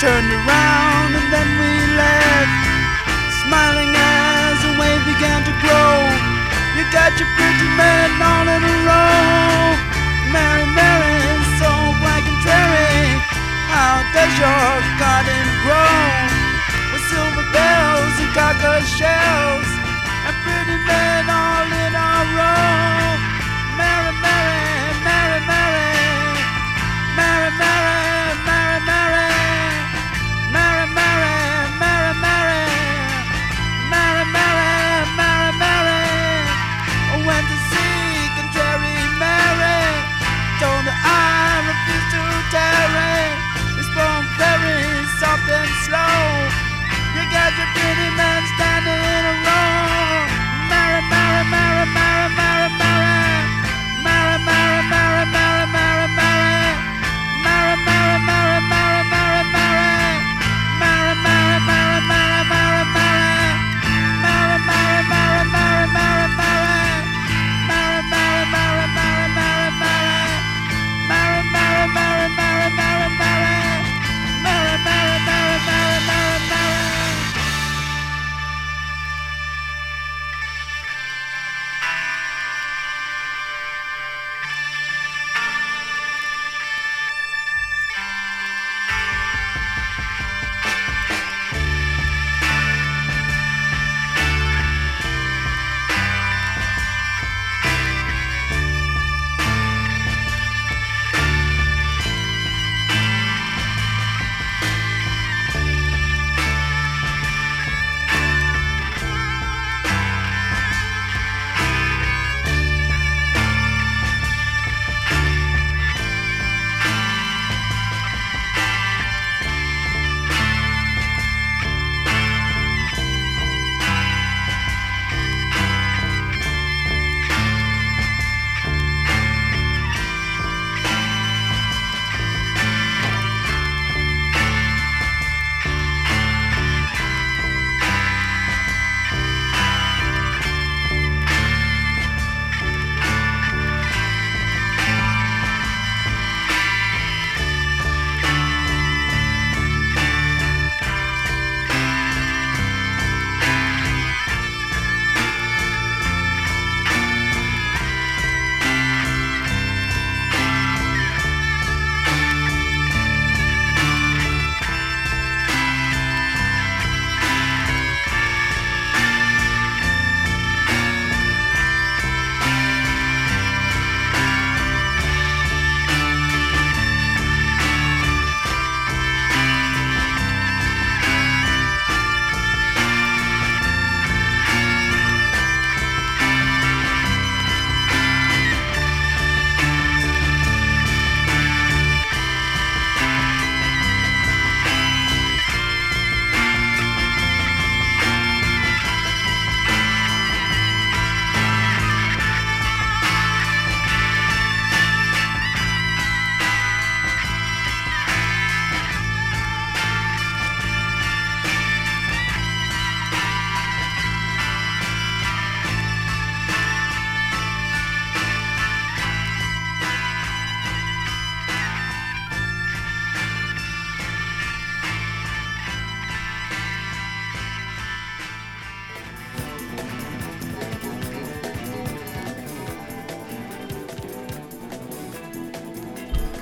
turned around and then we left, smiling as the wave began to grow. You got your pretty man all in a row. Mary, Mary, so black and dreary. How does your garden grow? With silver bells and cocker shells,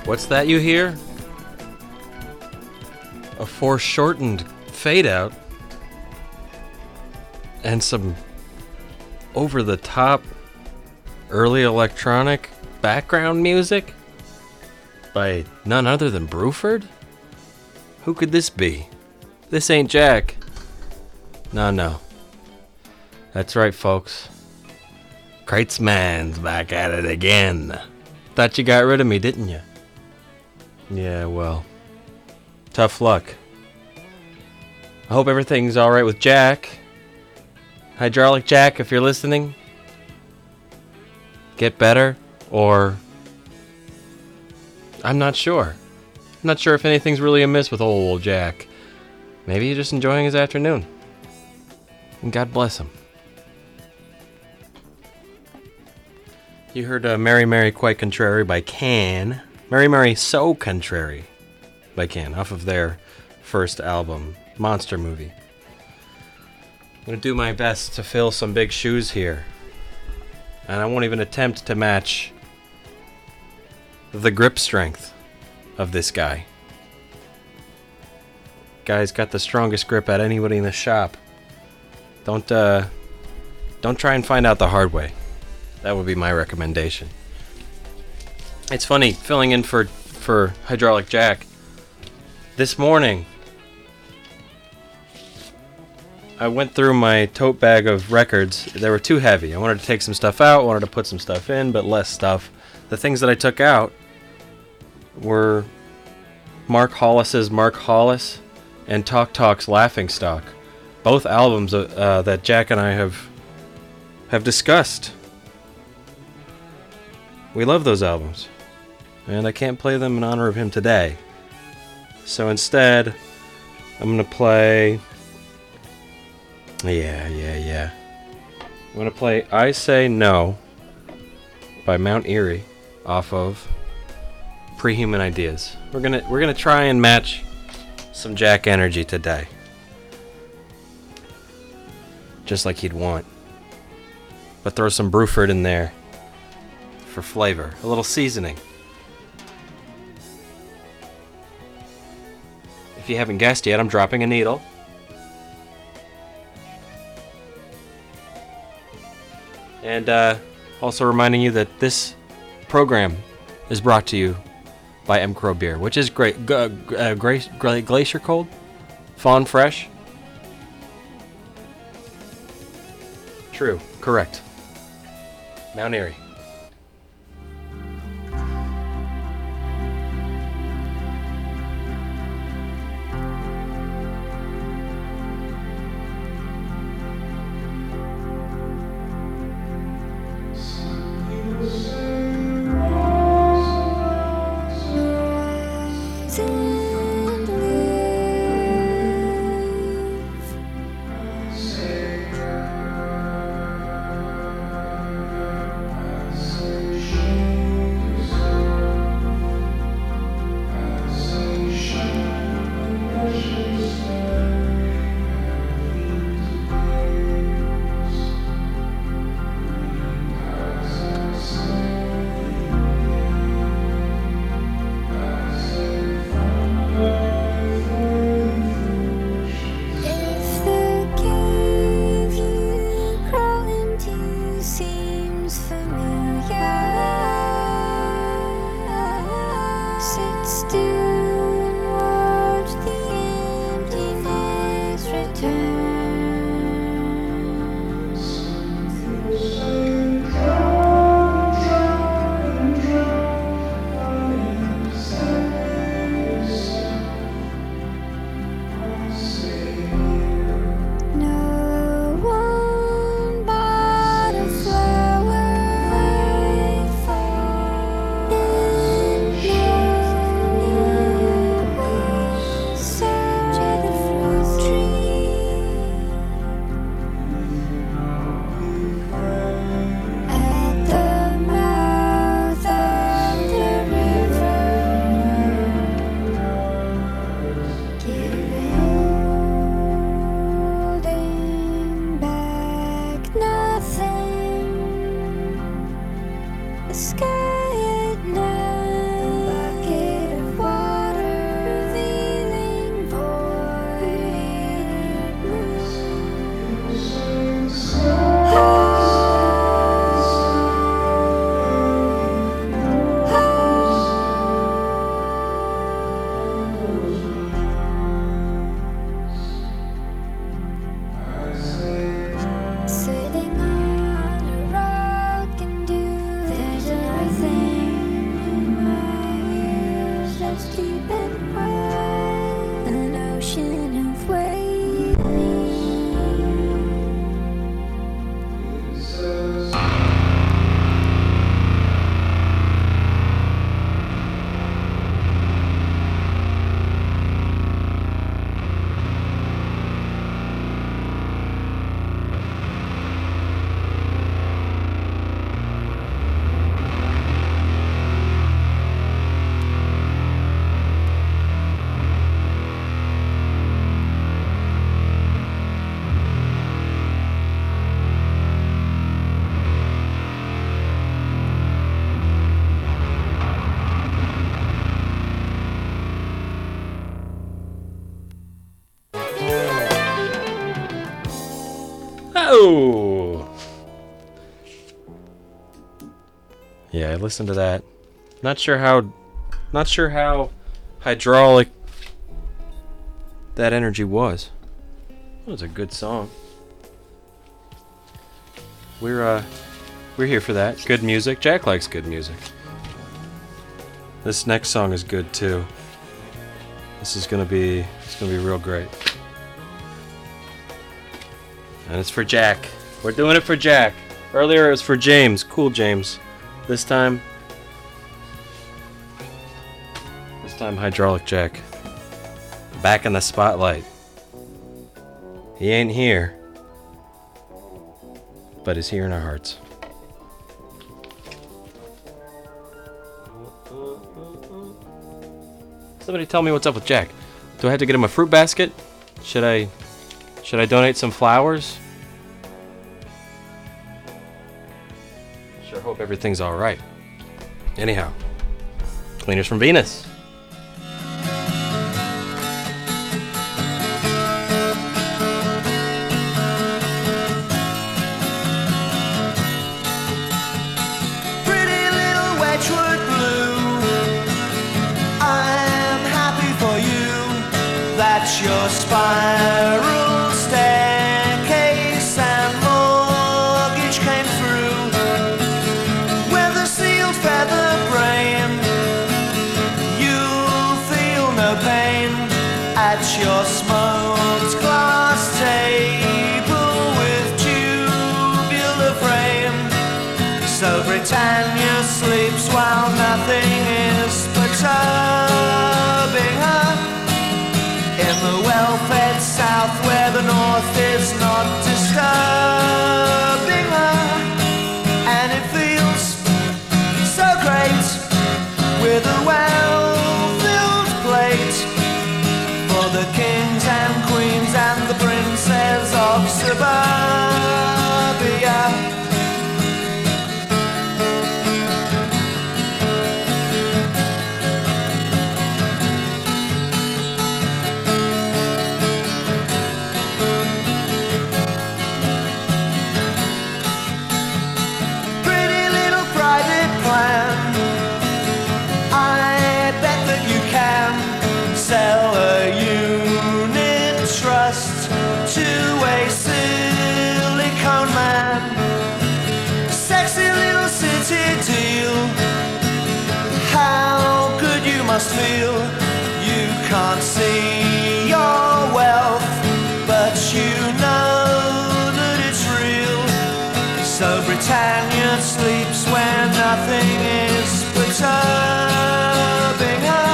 What's that you hear? A foreshortened fade out and some over the top early electronic background music by none other than Bruford? Who could this be? This ain't Jack. No, no. That's right, folks. Kreitzman's back at it again. Thought you got rid of me, didn't you? Yeah, well. Tough luck. I hope everything's alright with Jack. Hydraulic Jack, if you're listening, get better, or. I'm not sure. I'm not sure if anything's really amiss with old Jack. Maybe he's just enjoying his afternoon. And God bless him. You heard uh, Mary Mary Quite Contrary by Can. Mary Mary So Contrary by Can, off of their first album, Monster Movie. I'm going to do my best to fill some big shoes here. And I won't even attempt to match the grip strength of this guy. Guy's got the strongest grip at anybody in the shop. Don't uh don't try and find out the hard way. That would be my recommendation. It's funny filling in for for hydraulic jack. This morning I went through my tote bag of records. They were too heavy. I wanted to take some stuff out, wanted to put some stuff in, but less stuff. The things that I took out were Mark Hollis's Mark Hollis and Talk Talk's Laughing Stock, both albums uh, uh, that Jack and I have have discussed. We love those albums, and I can't play them in honor of him today. So instead, I'm gonna play. Yeah, yeah, yeah. I'm gonna play "I Say No" by Mount Eerie off of Prehuman Ideas. We're gonna we're gonna try and match some Jack energy today. Just like he'd want. But throw some Bruford in there for flavor, a little seasoning. You haven't guessed yet, I'm dropping a needle. And uh, also reminding you that this program is brought to you by M. Crow Beer, which is great. G- uh, glacier cold, fawn fresh. True, correct. Mount Eerie. Listened to that. Not sure how not sure how hydraulic that energy was. It was a good song. We're uh we're here for that. Good music. Jack likes good music. This next song is good too. This is gonna be it's gonna be real great. And it's for Jack. We're doing it for Jack. Earlier it was for James. Cool James. This time This time Hydraulic Jack. Back in the spotlight. He ain't here. But is here in our hearts. Somebody tell me what's up with Jack. Do I have to get him a fruit basket? Should I should I donate some flowers? Hope everything's all right. Anyhow, cleaners from Venus. Must feel. You can't see your wealth, but you know that it's real. So Britannia sleeps where nothing is perturbing her.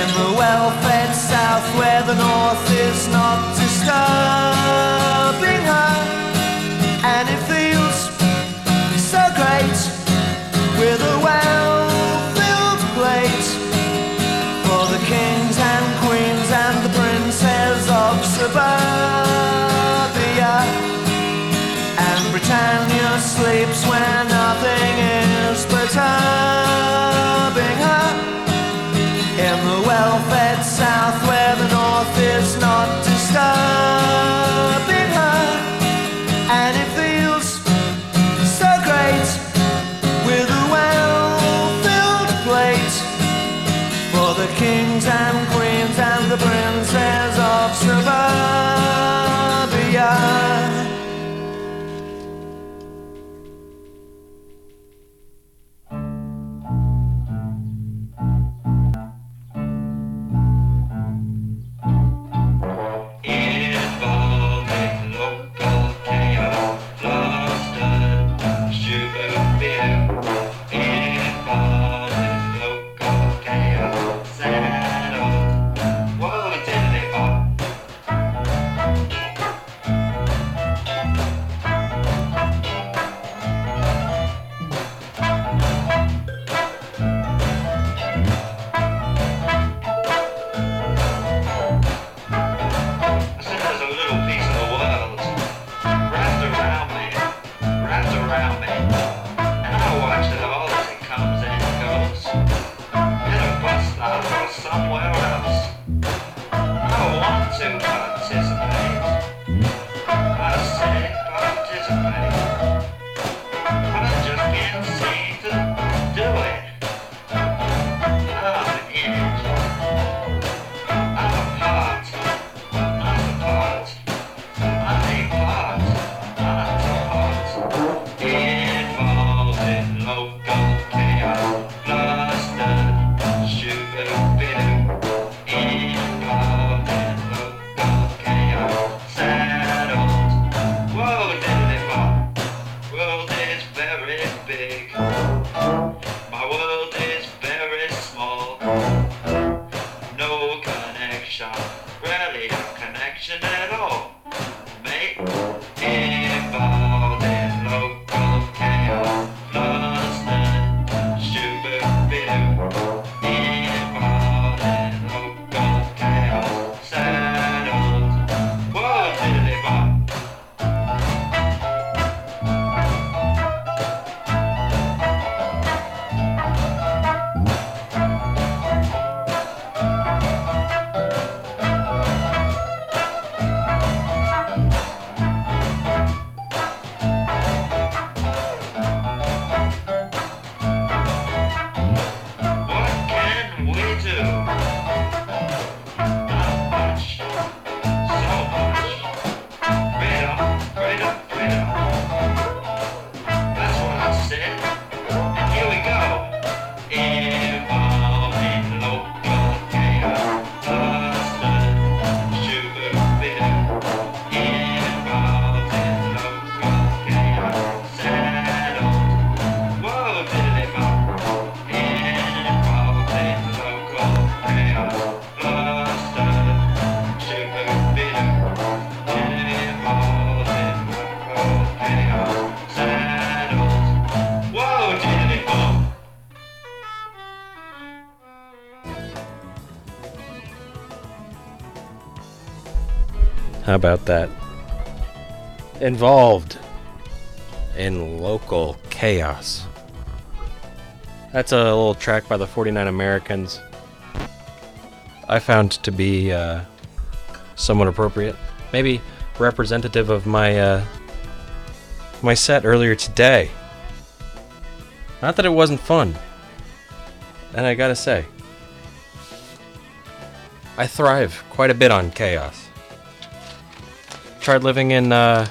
In the well-fed south where the north is not disturbing perturbing her. In the well-fed south How about that? Involved in local chaos. That's a little track by the 49 Americans. I found to be uh, somewhat appropriate. Maybe representative of my uh, my set earlier today. Not that it wasn't fun. And I gotta say, I thrive quite a bit on chaos. I tried living in uh,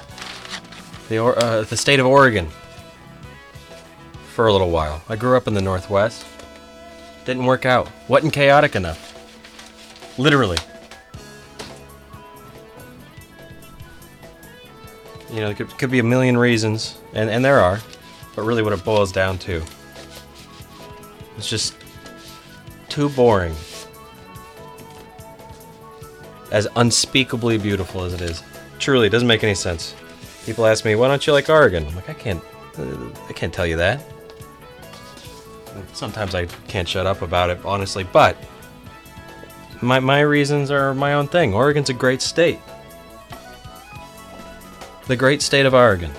the uh, the state of Oregon for a little while. I grew up in the Northwest. Didn't work out. Wasn't chaotic enough. Literally. You know, there could, could be a million reasons, and, and there are, but really what it boils down to it's just too boring. As unspeakably beautiful as it is. Truly, it doesn't make any sense. People ask me, why don't you like Oregon? I'm like, I can't, uh, I can't tell you that. Sometimes I can't shut up about it, honestly, but my, my reasons are my own thing. Oregon's a great state. The great state of Oregon.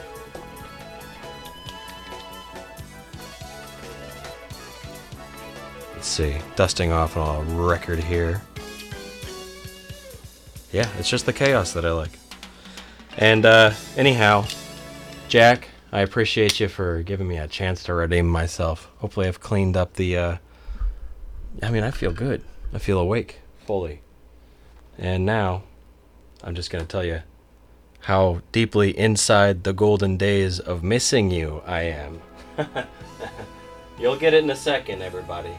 Let's see, dusting off on a record here. Yeah, it's just the chaos that I like. And uh, anyhow, Jack, I appreciate you for giving me a chance to redeem myself. Hopefully, I've cleaned up the. Uh, I mean, I feel good. I feel awake fully. And now, I'm just going to tell you how deeply inside the golden days of missing you I am. You'll get it in a second, everybody.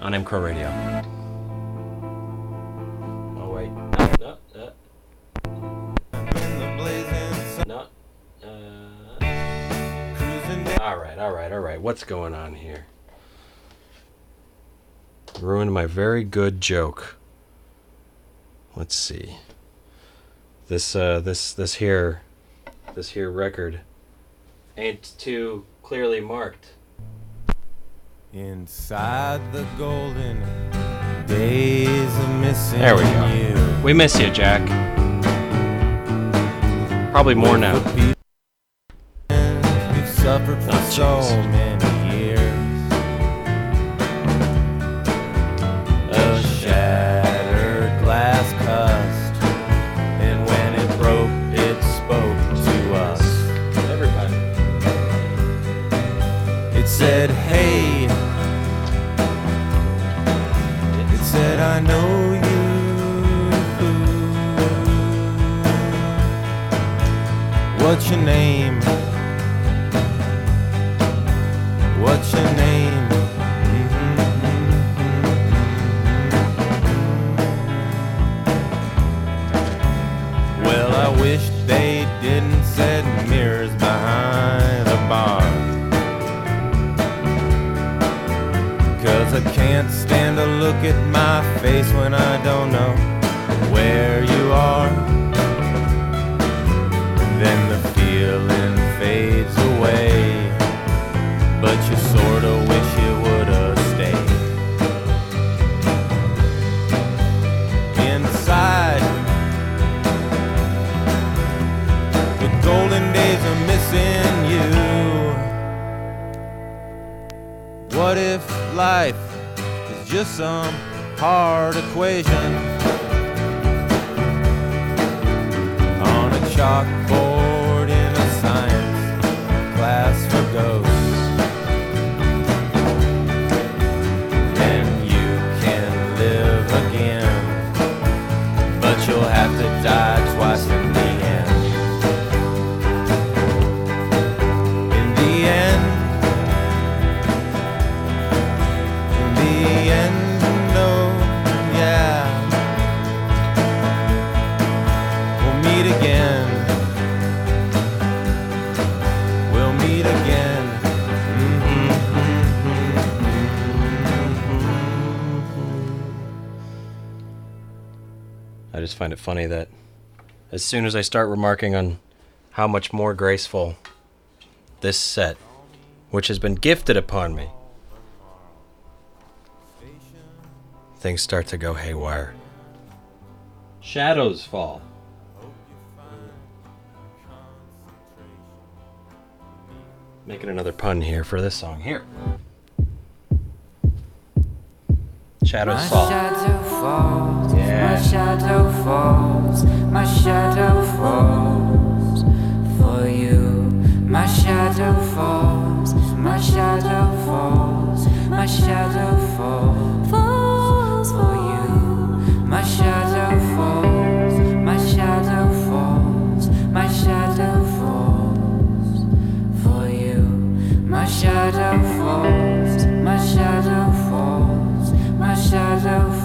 On MCRO Radio. All right, all right. What's going on here? Ruined my very good joke. Let's see. This uh this this here this here record ain't too clearly marked. Inside the golden days of missing There we go. you. We miss you, Jack. Probably more now. Suffered for Oh, so jeez. many years. A shattered glass cust, and when it broke, it spoke to us. Everybody. It said, Hey. It said, I know you. What's your name? I wish they didn't set mirrors behind the bar. Cause I can't stand to look at my face when I don't know where you life is just some hard equation on a chalkboard in a science class for ghosts? Just find it funny that as soon as I start remarking on how much more graceful this set, which has been gifted upon me, things start to go haywire. Shadows Fall. Making another pun here for this song. Here. Shadows My Fall. shadow falls, Yeah. my shadow falls, my shadow falls for you. My shadow falls, my shadow falls, my shadow falls, falls for you. My shadow falls, my shadow falls, my shadow falls for you. My shadow falls, my shadow shadow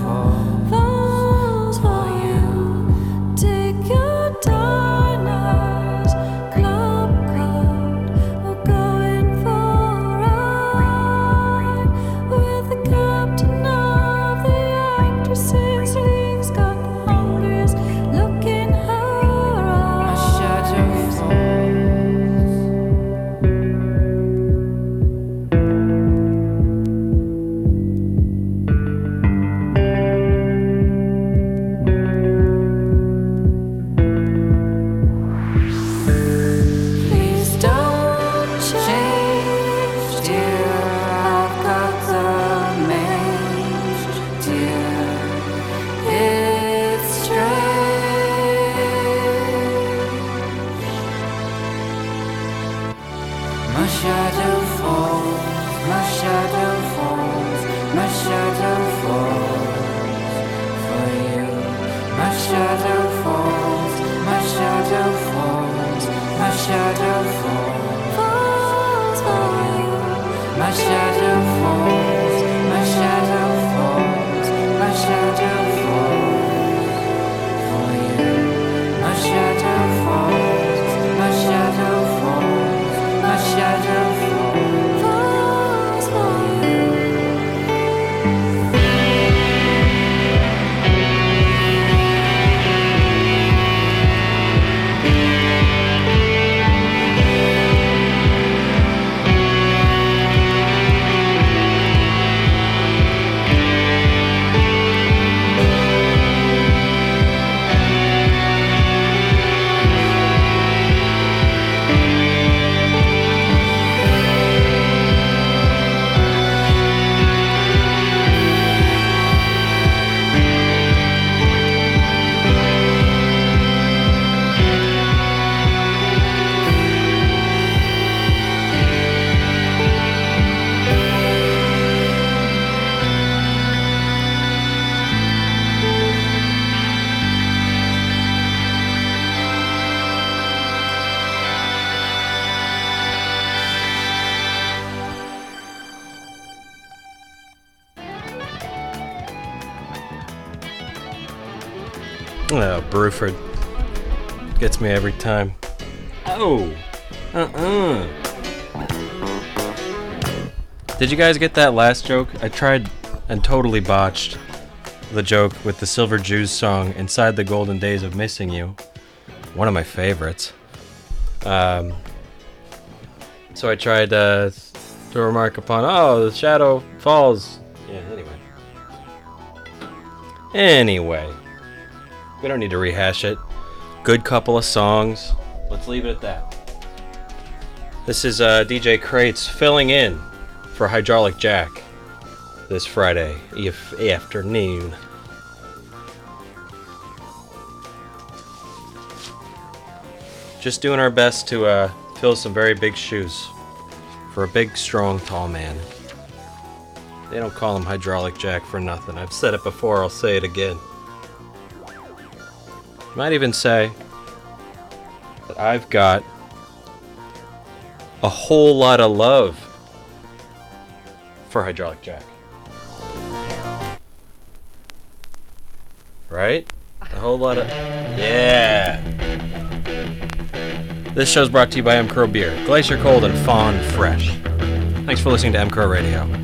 me every time. Oh! Uh uh Did you guys get that last joke? I tried and totally botched the joke with the Silver Jews song Inside the Golden Days of Missing You. One of my favorites. Um, so I tried uh, to remark upon, oh, the shadow falls. Yeah, anyway. Anyway. We don't need to rehash it. Good couple of songs. Let's leave it at that. This is uh, DJ Crates filling in for Hydraulic Jack this Friday if afternoon. Just doing our best to uh, fill some very big shoes for a big, strong, tall man. They don't call him Hydraulic Jack for nothing. I've said it before, I'll say it again. Might even say that I've got a whole lot of love for Hydraulic Jack. Right? A whole lot of. Yeah! This show's brought to you by M. Crow Beer, Glacier Cold and Fawn Fresh. Thanks for listening to M. Crow Radio.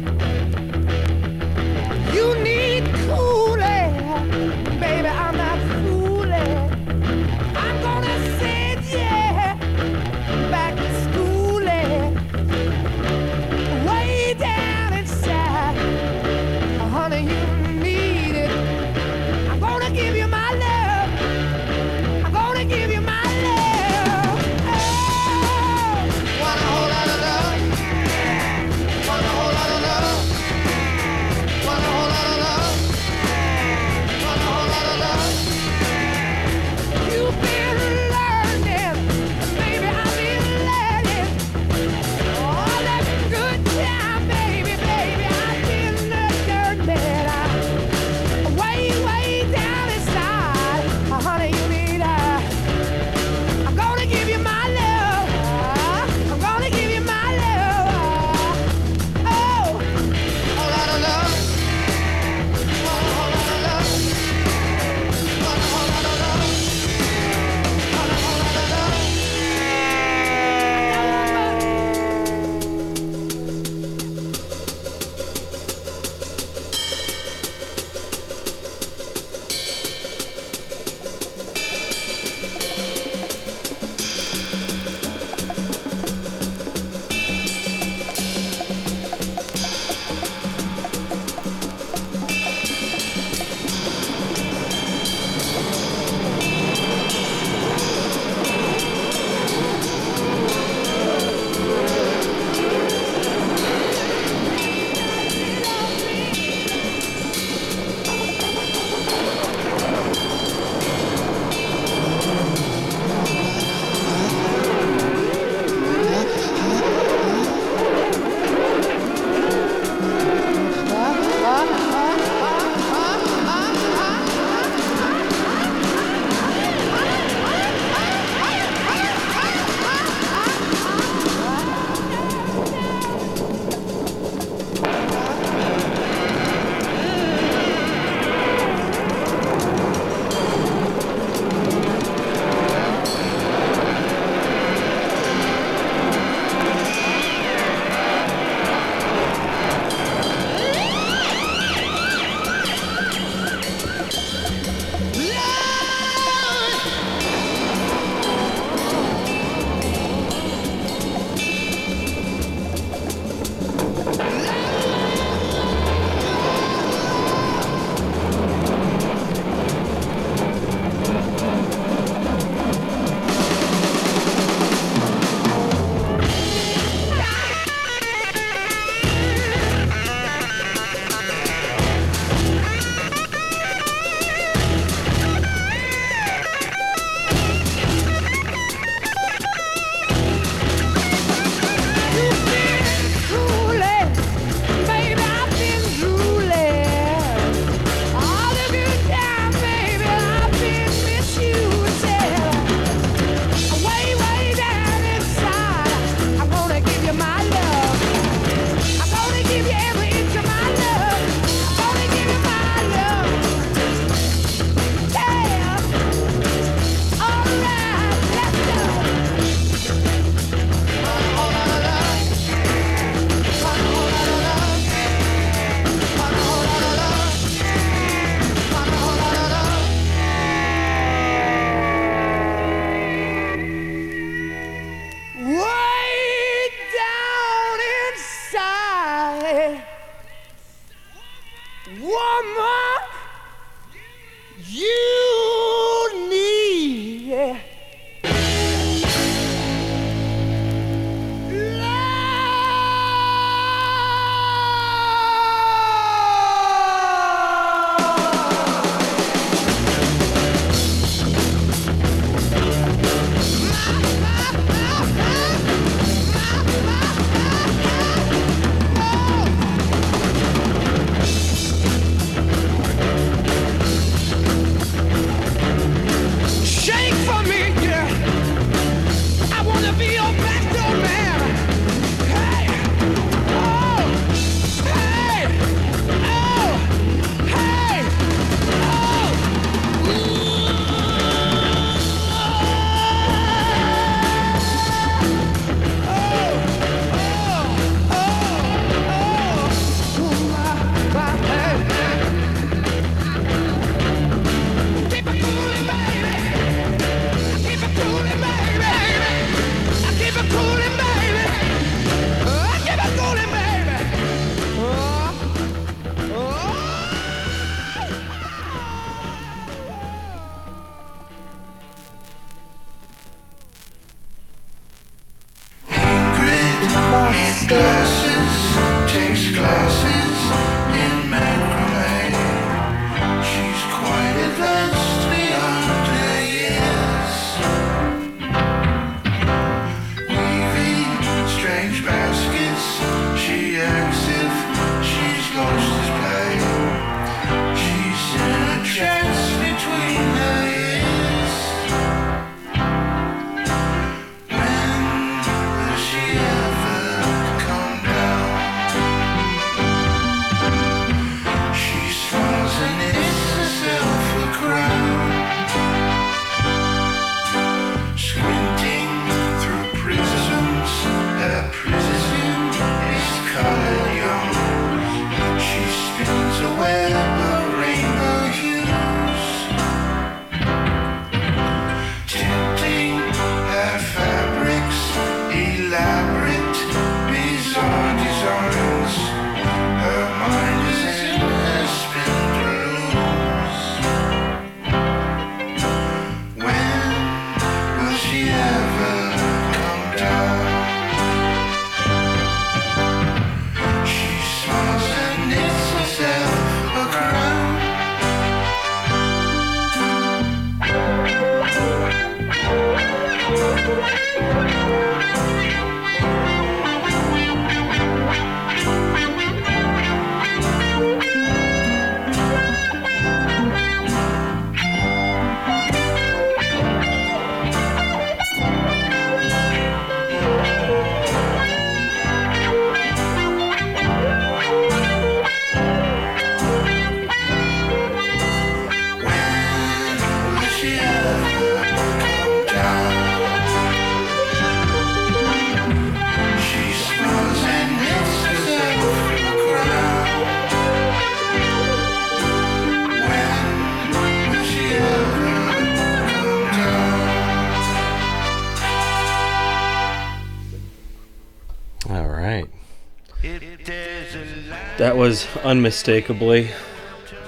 Was unmistakably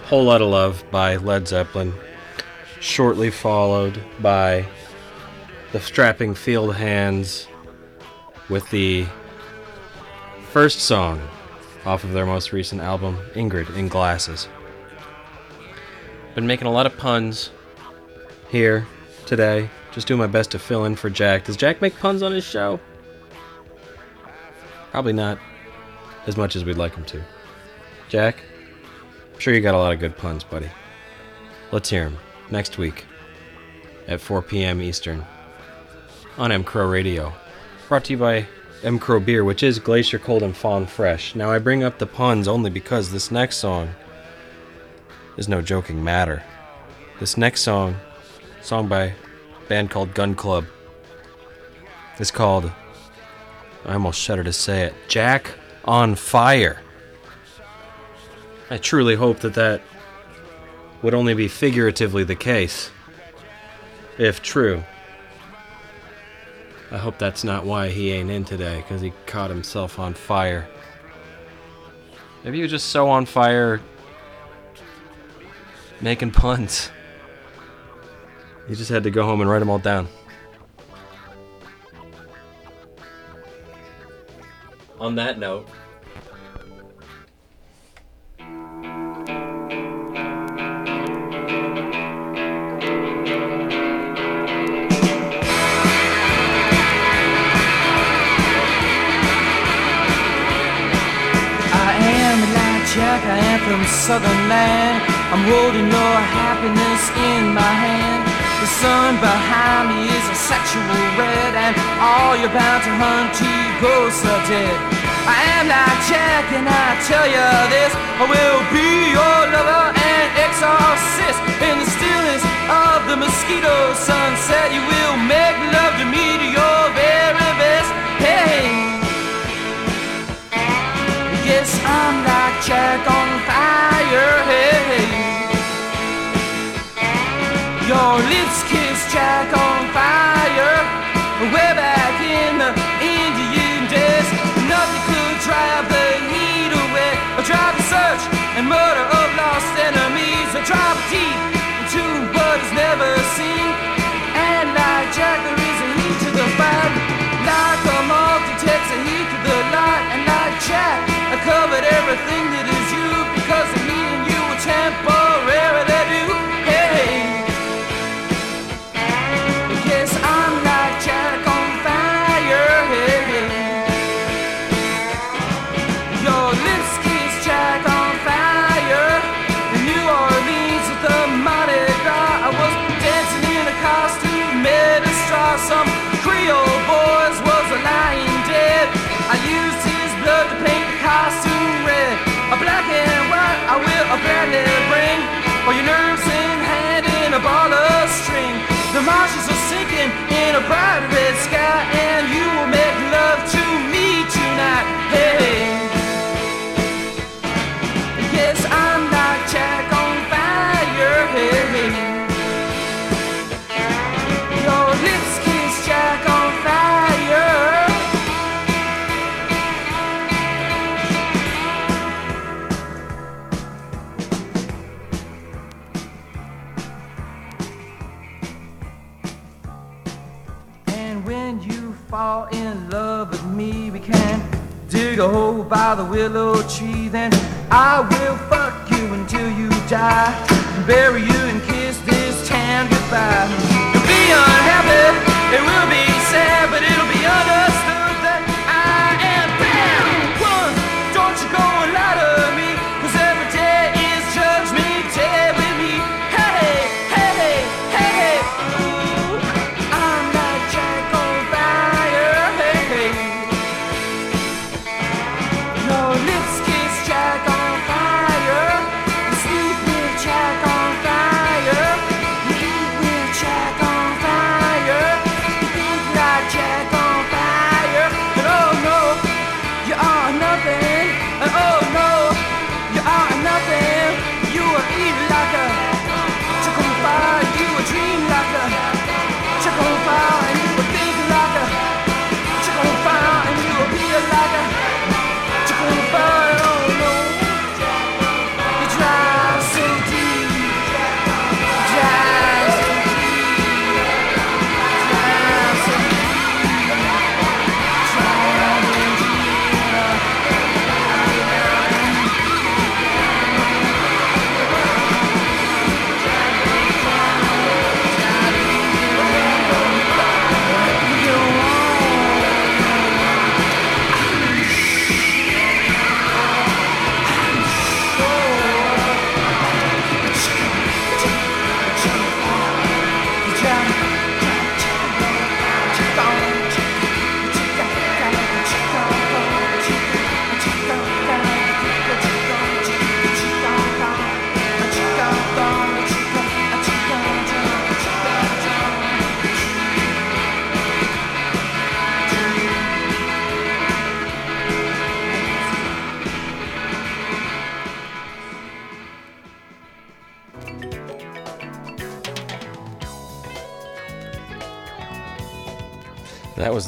Whole Lot of Love by Led Zeppelin, shortly followed by the strapping field hands with the first song off of their most recent album, Ingrid in Glasses. Been making a lot of puns here today. Just doing my best to fill in for Jack. Does Jack make puns on his show? Probably not as much as we'd like him to. Jack, I'm sure you got a lot of good puns, buddy. Let's hear him next week at 4 p.m. Eastern on M Crow Radio. Brought to you by M Crow Beer, which is Glacier Cold and Fawn Fresh. Now, I bring up the puns only because this next song is no joking matter. This next song, song by a band called Gun Club, is called, I almost shudder to say it, Jack on Fire. I truly hope that that would only be figuratively the case. If true. I hope that's not why he ain't in today, because he caught himself on fire. Maybe he was just so on fire making puns. He just had to go home and write them all down. On that note, sexual red, and all you're bound to hunt to ghosts are dead. I am Jack, and I tell you this I will be your lover and exorcist. In the stillness of the mosquito sunset, you will make love to me to your very best. Hey! Yes, I'm like Jack I drive deep into what is never seen. And like Jack, there is a heat to the fire. Like a moth takes a heat to the light. And like Jack, I covered everything that is willow tree. Then I will fuck you until you die,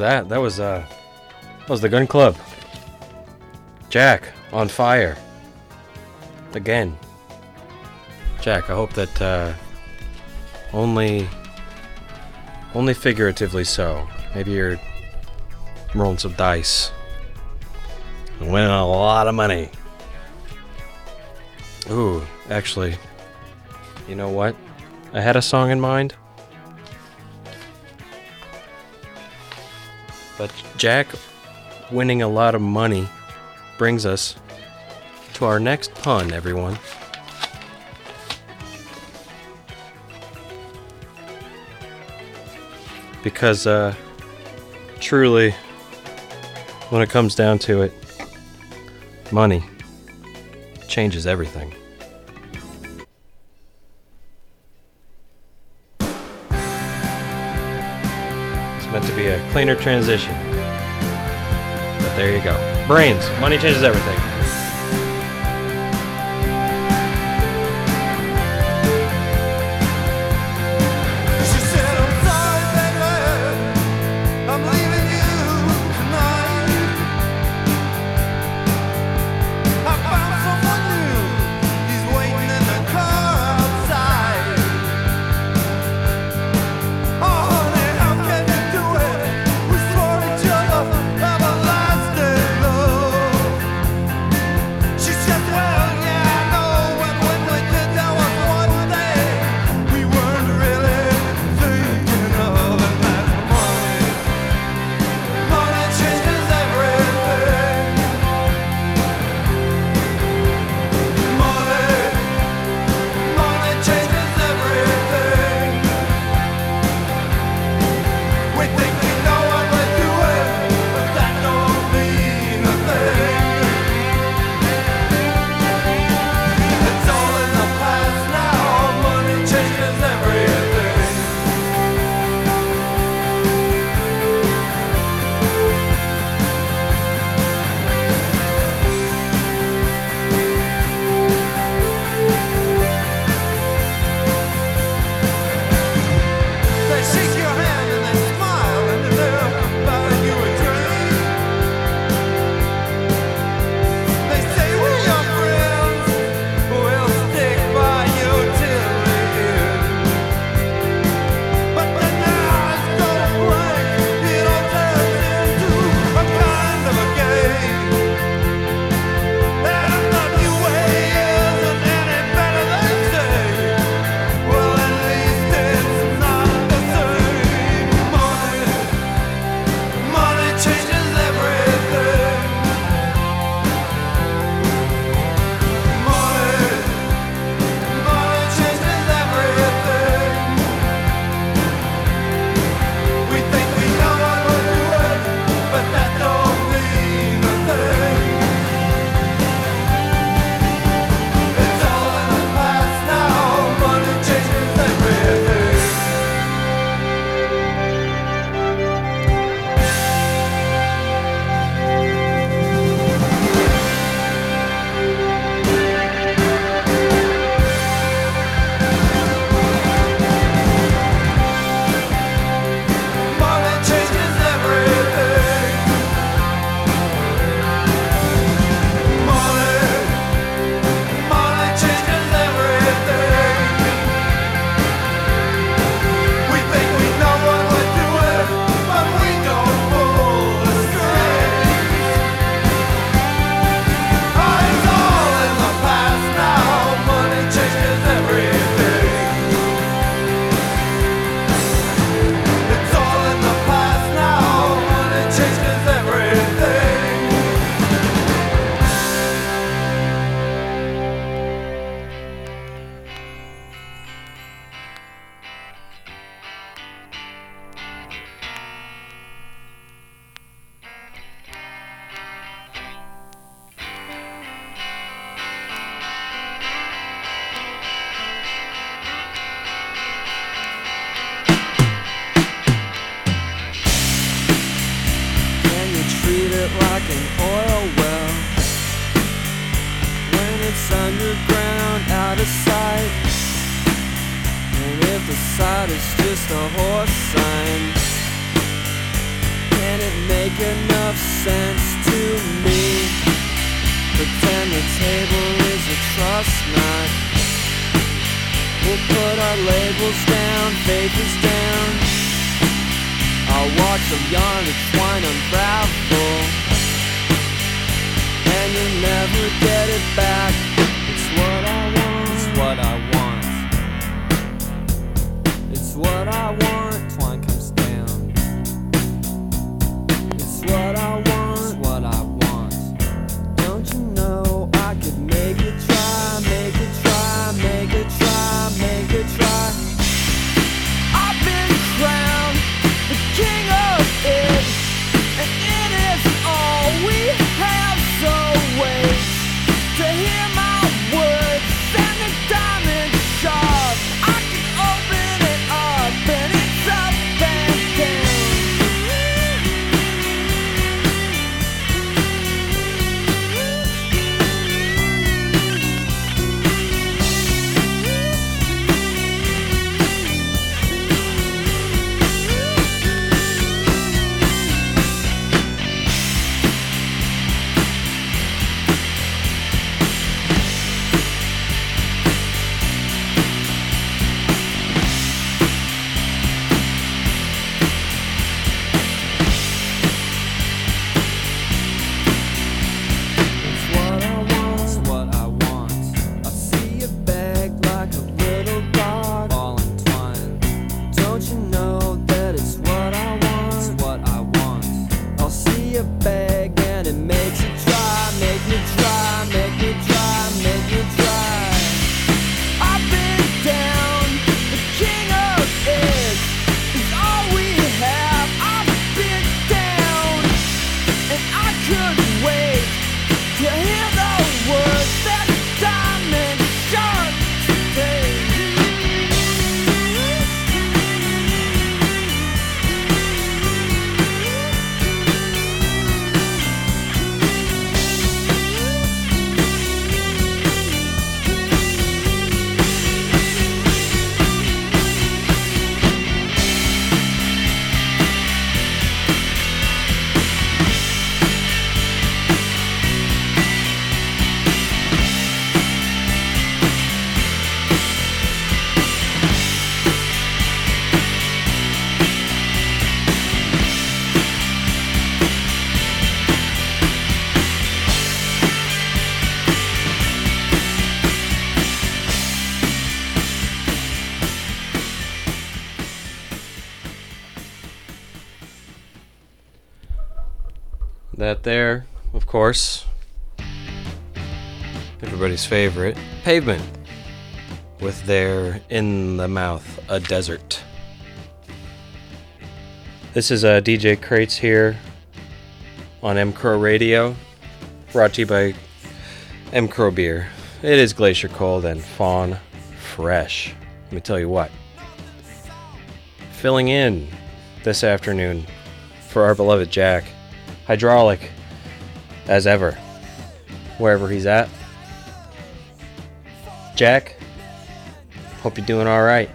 that? That was uh, that was the Gun Club. Jack on fire. Again. Jack, I hope that uh, only only figuratively so. Maybe you're rolling some dice and winning a lot of money. Ooh, actually, you know what? I had a song in mind. But Jack winning a lot of money brings us to our next pun, everyone. Because, uh, truly, when it comes down to it, money changes everything. be a cleaner transition. But there you go. Brains. Money changes everything. Everybody's favorite, Pavement, with their In the Mouth, a Desert. This is uh, DJ Crates here on M Crow Radio, brought to you by M Crow Beer. It is Glacier Cold and Fawn Fresh. Let me tell you what. Filling in this afternoon for our beloved Jack hydraulic as ever wherever he's at jack. Hope you're doing all right.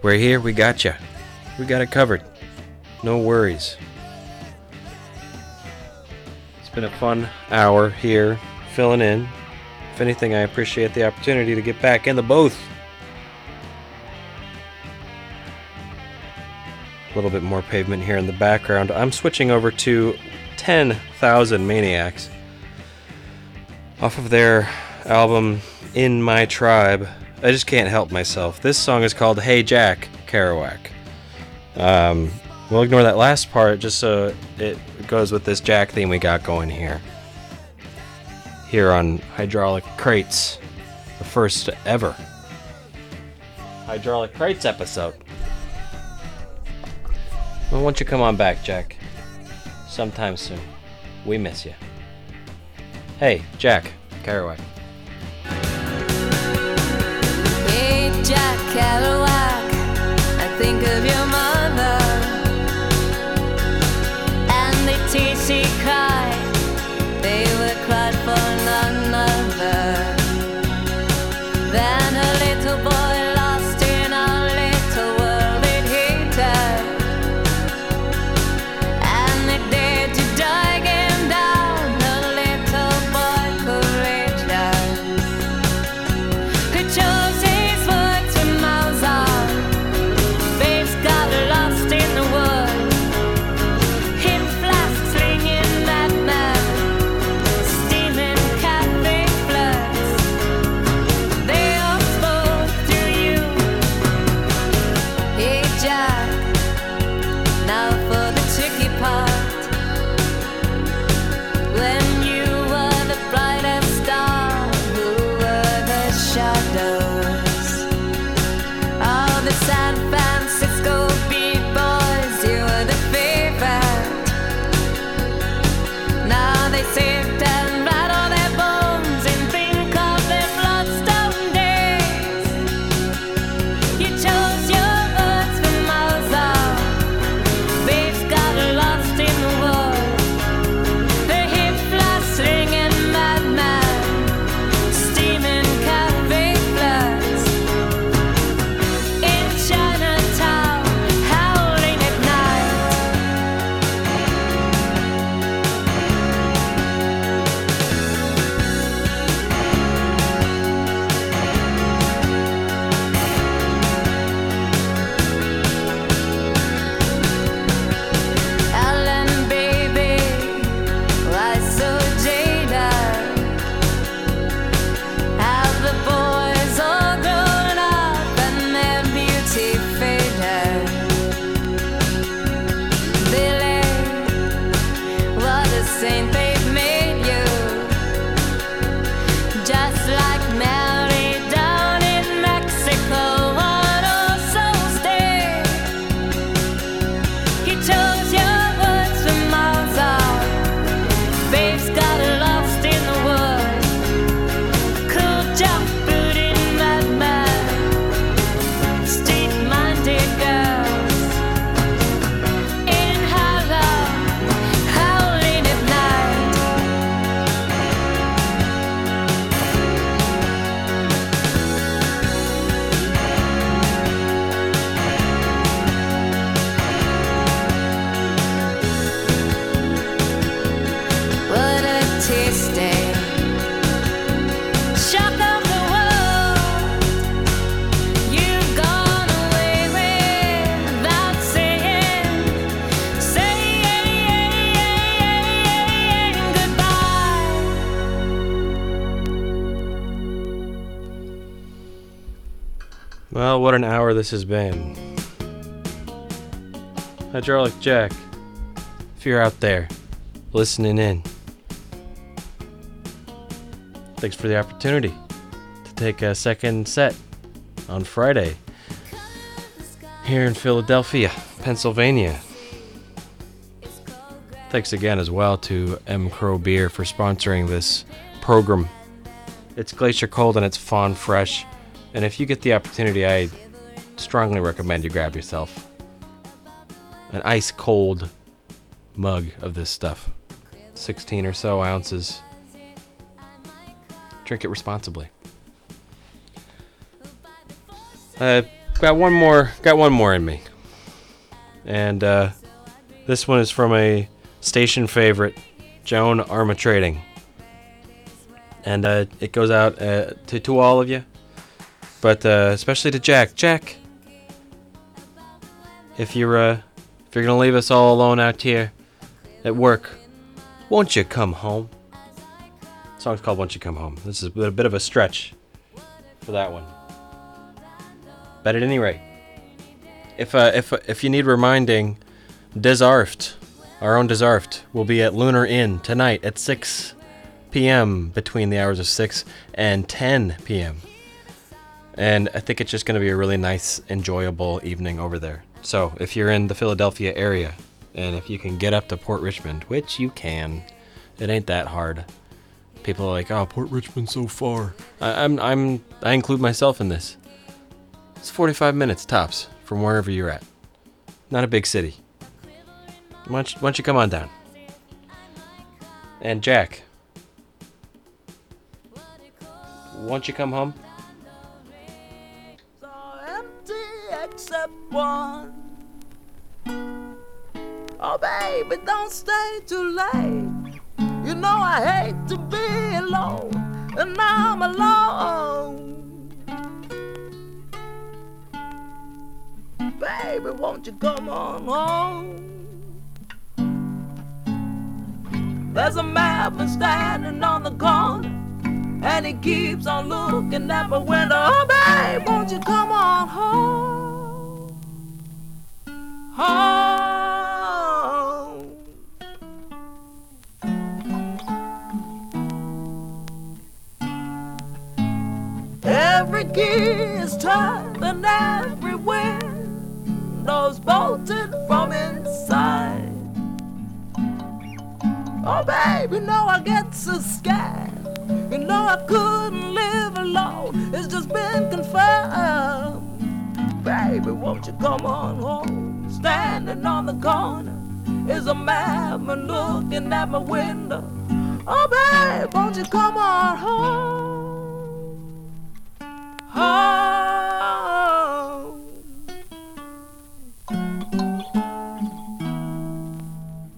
We're here we got you we got it covered. No worries. It's been a fun hour here filling in. If anything i appreciate the opportunity to get back in the booth. A little bit more pavement here in the background. I'm switching over to 10,000 Maniacs off of their album In My Tribe. I just can't help myself. This song is called Hey Jack Kerouac. Um, we'll ignore that last part just so it goes with this Jack theme we got going here. Here on Hydraulic Crates, the first ever Hydraulic Crates episode. Why don't you come on back, Jack? Sometime soon. We miss you. Hey, Jack Kerouac. Kerouac, I think of your mother. And the tears she cried. They were cried for none this has been. Hydraulic Jack, if you're out there listening in, thanks for the opportunity to take a second set on Friday here in Philadelphia, Pennsylvania. Thanks again as well to M. Crow Beer for sponsoring this program. It's glacier cold and it's fawn fresh. And if you get the opportunity, I strongly recommend you grab yourself an ice cold mug of this stuff. 16 or so ounces. Drink it responsibly. Uh, got one more, got one more in me. And uh, this one is from a station favorite, Joan Armatrading. And uh, it goes out uh, to, to all of you but uh, especially to Jack. Jack, if you're uh, if you're gonna leave us all alone out here at work, won't you come home? The song's called "Won't You Come Home." This is a bit of a stretch for that one, but at any rate, if uh, if if you need reminding, Desarft, our own Desarft, will be at Lunar Inn tonight at 6 p.m. between the hours of 6 and 10 p.m. And I think it's just going to be a really nice, enjoyable evening over there. So if you're in the Philadelphia area, and if you can get up to Port Richmond, which you can, it ain't that hard. People are like, "Oh, Port Richmond's so far." I, I'm, I'm, I include myself in this. It's 45 minutes tops from wherever you're at. Not a big city. Why don't you, why don't you come on down? And Jack, why don't you come home? so empty except one. Oh, baby, don't stay too late. You know I hate to be alone, and now I'm alone. Baby, won't you come on home? There's a man standing on the corner. And he keeps on looking at my window. Oh, babe, won't you come on home? Home. Every is turned and every window's bolted from inside. Oh, babe, you know I get so scared. You know I couldn't live alone. It's just been confirmed. Baby, won't you come on home? Standing on the corner is a man looking at my window. Oh, babe, won't you come on home? Home.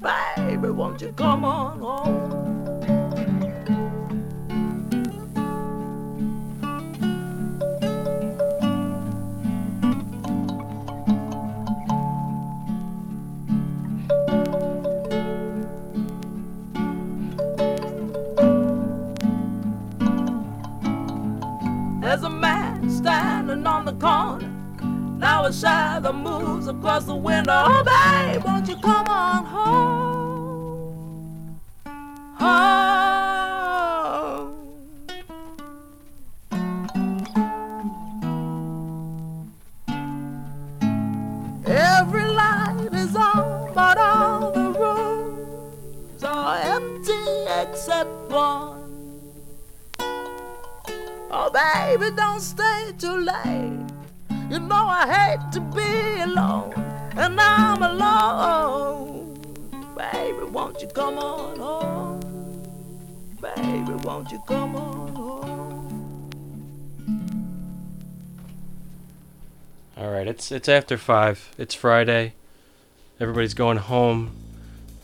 Baby, won't you come on home? the corner. Now a shadow moves across the window. Oh, babe, won't you come on home? Home. Every light is on, but all the rooms are empty except one. Baby, don't stay too late. You know I hate to be alone, and I'm alone. Baby, won't you come on home? Baby, won't you come on home? All right, it's it's after five. It's Friday. Everybody's going home.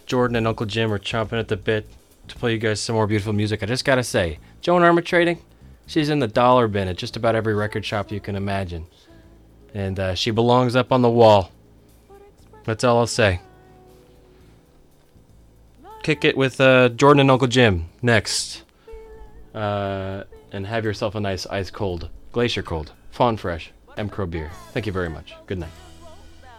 Jordan and Uncle Jim are chomping at the bit to play you guys some more beautiful music. I just gotta say, Joan Armatrading, she's in the dollar bin at just about every record shop you can imagine, and uh, she belongs up on the wall. That's all I'll say. Kick it with uh, Jordan and Uncle Jim next, uh, and have yourself a nice ice cold, glacier cold, fawn fresh, M Crow beer. Thank you very much. Good night.